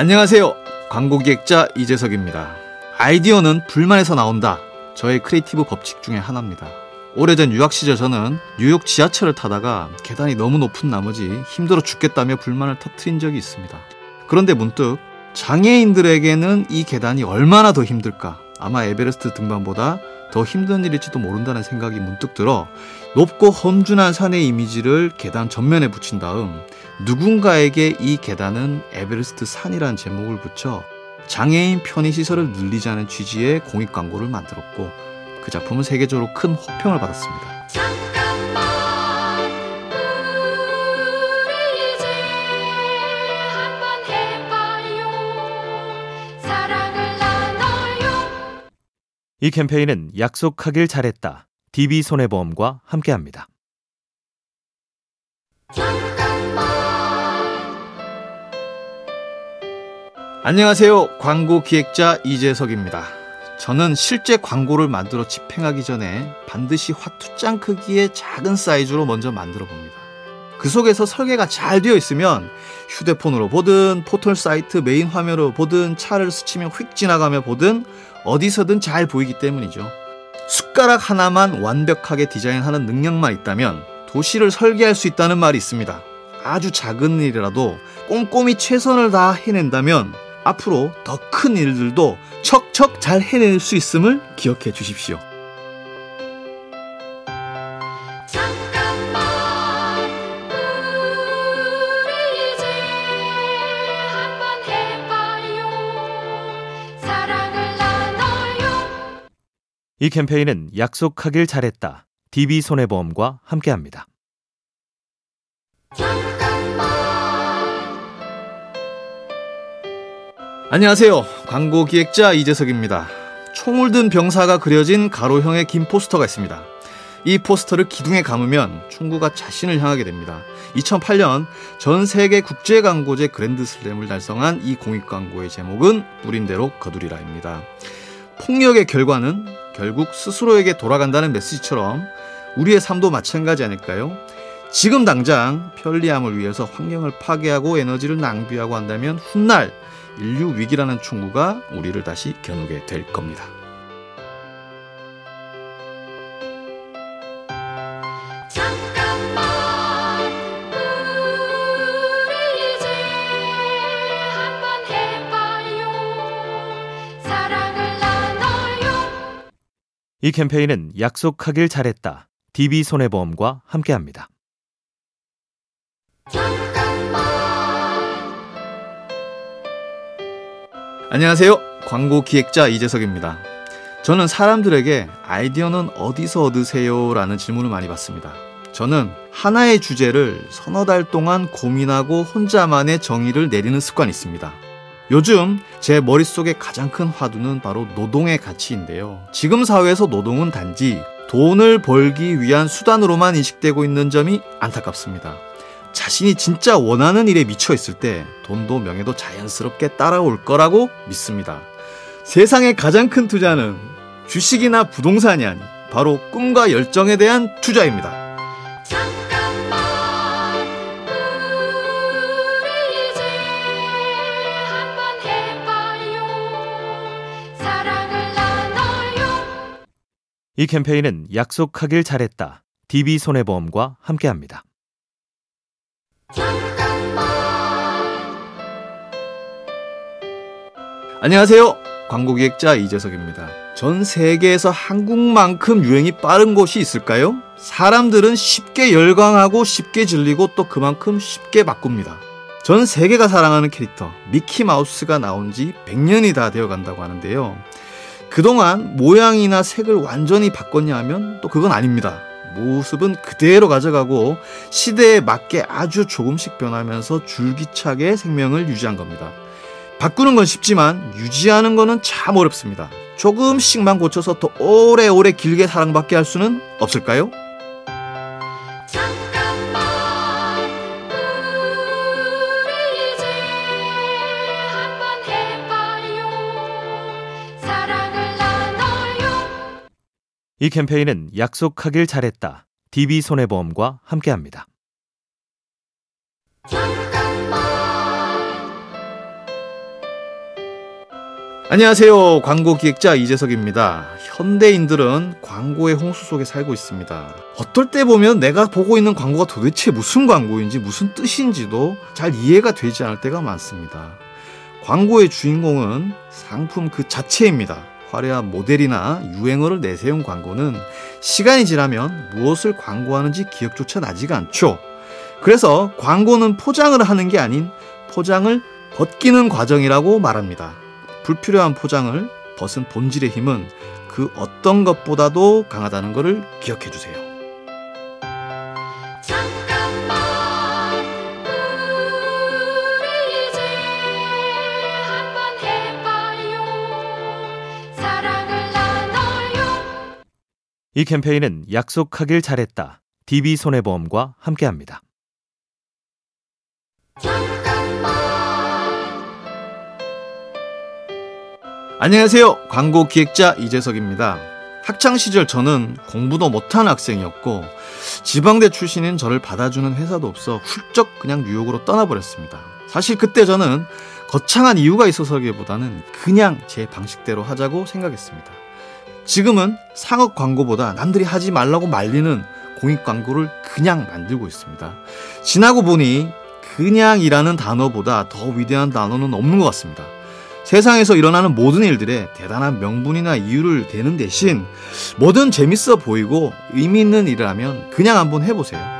안녕하세요. 광고기획자 이제석입니다. 아이디어는 불만에서 나온다. 저의 creative 법칙 중에 하나입니다. 오래전 유학 시절 저는 뉴욕 지하철을 타다가 계단이 너무 높은 나머지 힘들어 죽겠다며 불만을 터트린 적이 있습니다. 그런데 문득 장애인들에게는 이 계단이 얼마나 더 힘들까? 아마 에베레스트 등반보다 더 힘든 일일지도 모른다는 생각이 문득 들어 높고 험준한 산의 이미지를 계단 전면에 붙인 다음 누군가에게 이 계단은 에베레스트 산이란 제목을 붙여 장애인 편의 시설을 늘리자는 취지의 공익 광고를 만들었고 그 작품은 세계적으로 큰 호평을 받았습니다. 이 캠페인은 약속하길 잘했다. DB손해보험과 함께합니다. 안녕하세요. 광고 기획자 이제석입니다. 저는 실제 광고를 만들어 집행하기 전에 반드시 화투장 크기의 작은 사이즈로 먼저 만들어 봅니다. 그 속에서 설계가 잘 되어 있으면 휴대폰으로 보든 포털 사이트 메인 화면으로 보든 차를 스치며 휙 지나가며 보든 어디서든 잘 보이기 때문이죠. 숟가락 하나만 완벽하게 디자인하는 능력만 있다면 도시를 설계할 수 있다는 말이 있습니다. 아주 작은 일이라도 꼼꼼히 최선을 다 해낸다면 앞으로 더 큰 일들도 척척 잘 해낼 수 있음을 기억해 주십시오. 이 캠페인은 약속하길 잘했다. DB손해보험과 함께합니다. 안녕하세요. 광고 기획자 이재석입니다. 총을 든 병사가 그려진 가로형의 긴 포스터가 있습니다. 이 포스터를 기둥에 감으면 총구가 자신을 향하게 됩니다. 2008년 전 세계 국제 광고제 그랜드 슬램을 달성한 이 공익 광고의 제목은 뿌린 대로 거두리라입니다. 폭력의 결과는 결국 스스로에게 돌아간다는 메시지처럼 우리의 삶도 마찬가지 아닐까요? 지금 당장 편리함을 위해서 환경을 파괴하고 에너지를 낭비하고 한다면 훗날 인류 위기라는 충구가 우리를 다시 겨누게 될 겁니다. 이 캠페인은 약속하길 잘했다. DB손해보험과 함께합니다. 안녕하세요. 광고 기획자 이재석입니다. 저는 사람들에게 아이디어는 어디서 얻으세요? 라는 질문을 많이 받습니다. 저는 하나의 주제를 서너 달 동안 고민하고 혼자만의 정의를 내리는 습관이 있습니다. 요즘 제 머릿속의 가장 큰 화두는 바로 노동의 가치인데요. 지금 사회에서 노동은 단지 돈을 벌기 위한 수단으로만 인식되고 있는 점이 안타깝습니다. 자신이 진짜 원하는 일에 미쳐 있을 때 돈도 명예도 자연스럽게 따라올 거라고 믿습니다. 세상의 가장 큰 투자는 주식이나 부동산이 아닌 바로 꿈과 열정에 대한 투자입니다. 이 캠페인은 약속하길 잘했다. DB손해보험과 함께합니다. 안녕하세요. 광고기획자 이재석입니다. 전 세계에서 한국만큼 유행이 빠른 곳이 있을까요? 사람들은 쉽게 열광하고 쉽게 질리고 또 그만큼 쉽게 바꿉니다. 전 세계가 사랑하는 캐릭터 미키 마우스가 나온 지 100년이 다 되어 간다고 하는데요. 그동안 모양이나 색을 완전히 바꿨냐 하면 또 그건 아닙니다. 모습은 그대로 가져가고 시대에 맞게 아주 조금씩 변하면서 줄기차게 생명을 유지한 겁니다. 바꾸는 건 쉽지만 유지하는 거는 참 어렵습니다. 조금씩만 고쳐서 더 오래오래 길게 사랑받게 할 수는 없을까요? 이 캠페인은 약속하길 잘했다. DB손해보험과 함께합니다. 안녕하세요. 광고 기획자 이재석입니다. 현대인들은 광고의 홍수 속에 살고 있습니다. 어떨 때 보면 내가 보고 있는 광고가 도대체 무슨 광고인지 무슨 뜻인지도 잘 이해가 되지 않을 때가 많습니다. 광고의 주인공은 상품 그 자체입니다. 화려한 모델이나 유행어를 내세운 광고는 시간이 지나면 무엇을 광고하는지 기억조차 나지가 않죠. 그래서 광고는 포장을 하는 게 아닌 포장을 벗기는 과정이라고 말합니다. 불필요한 포장을 벗은 본질의 힘은 그 어떤 것보다도 강하다는 것을 기억해 주세요. 이 캠페인은 약속하길 잘했다. DB손해보험과 함께합니다. 안녕하세요. 광고 기획자 이재석입니다. 학창 시절 저는 공부도 못한 학생이었고 지방대 출신인 저를 받아주는 회사도 없어 훌쩍 그냥 뉴욕으로 떠나버렸습니다. 사실 그때 저는 거창한 이유가 있어서기보다는 그냥 제 방식대로 하자고 생각했습니다. 지금은 상업 광고보다 남들이 하지 말라고 말리는 공익 광고를 그냥 만들고 있습니다. 지나고 보니 그냥이라는 단어보다 더 위대한 단어는 없는 것 같습니다. 세상에서 일어나는 모든 일들에 대단한 명분이나 이유를 대는 대신 뭐든 재밌어 보이고 의미 있는 일을 하면 그냥 한번 해보세요.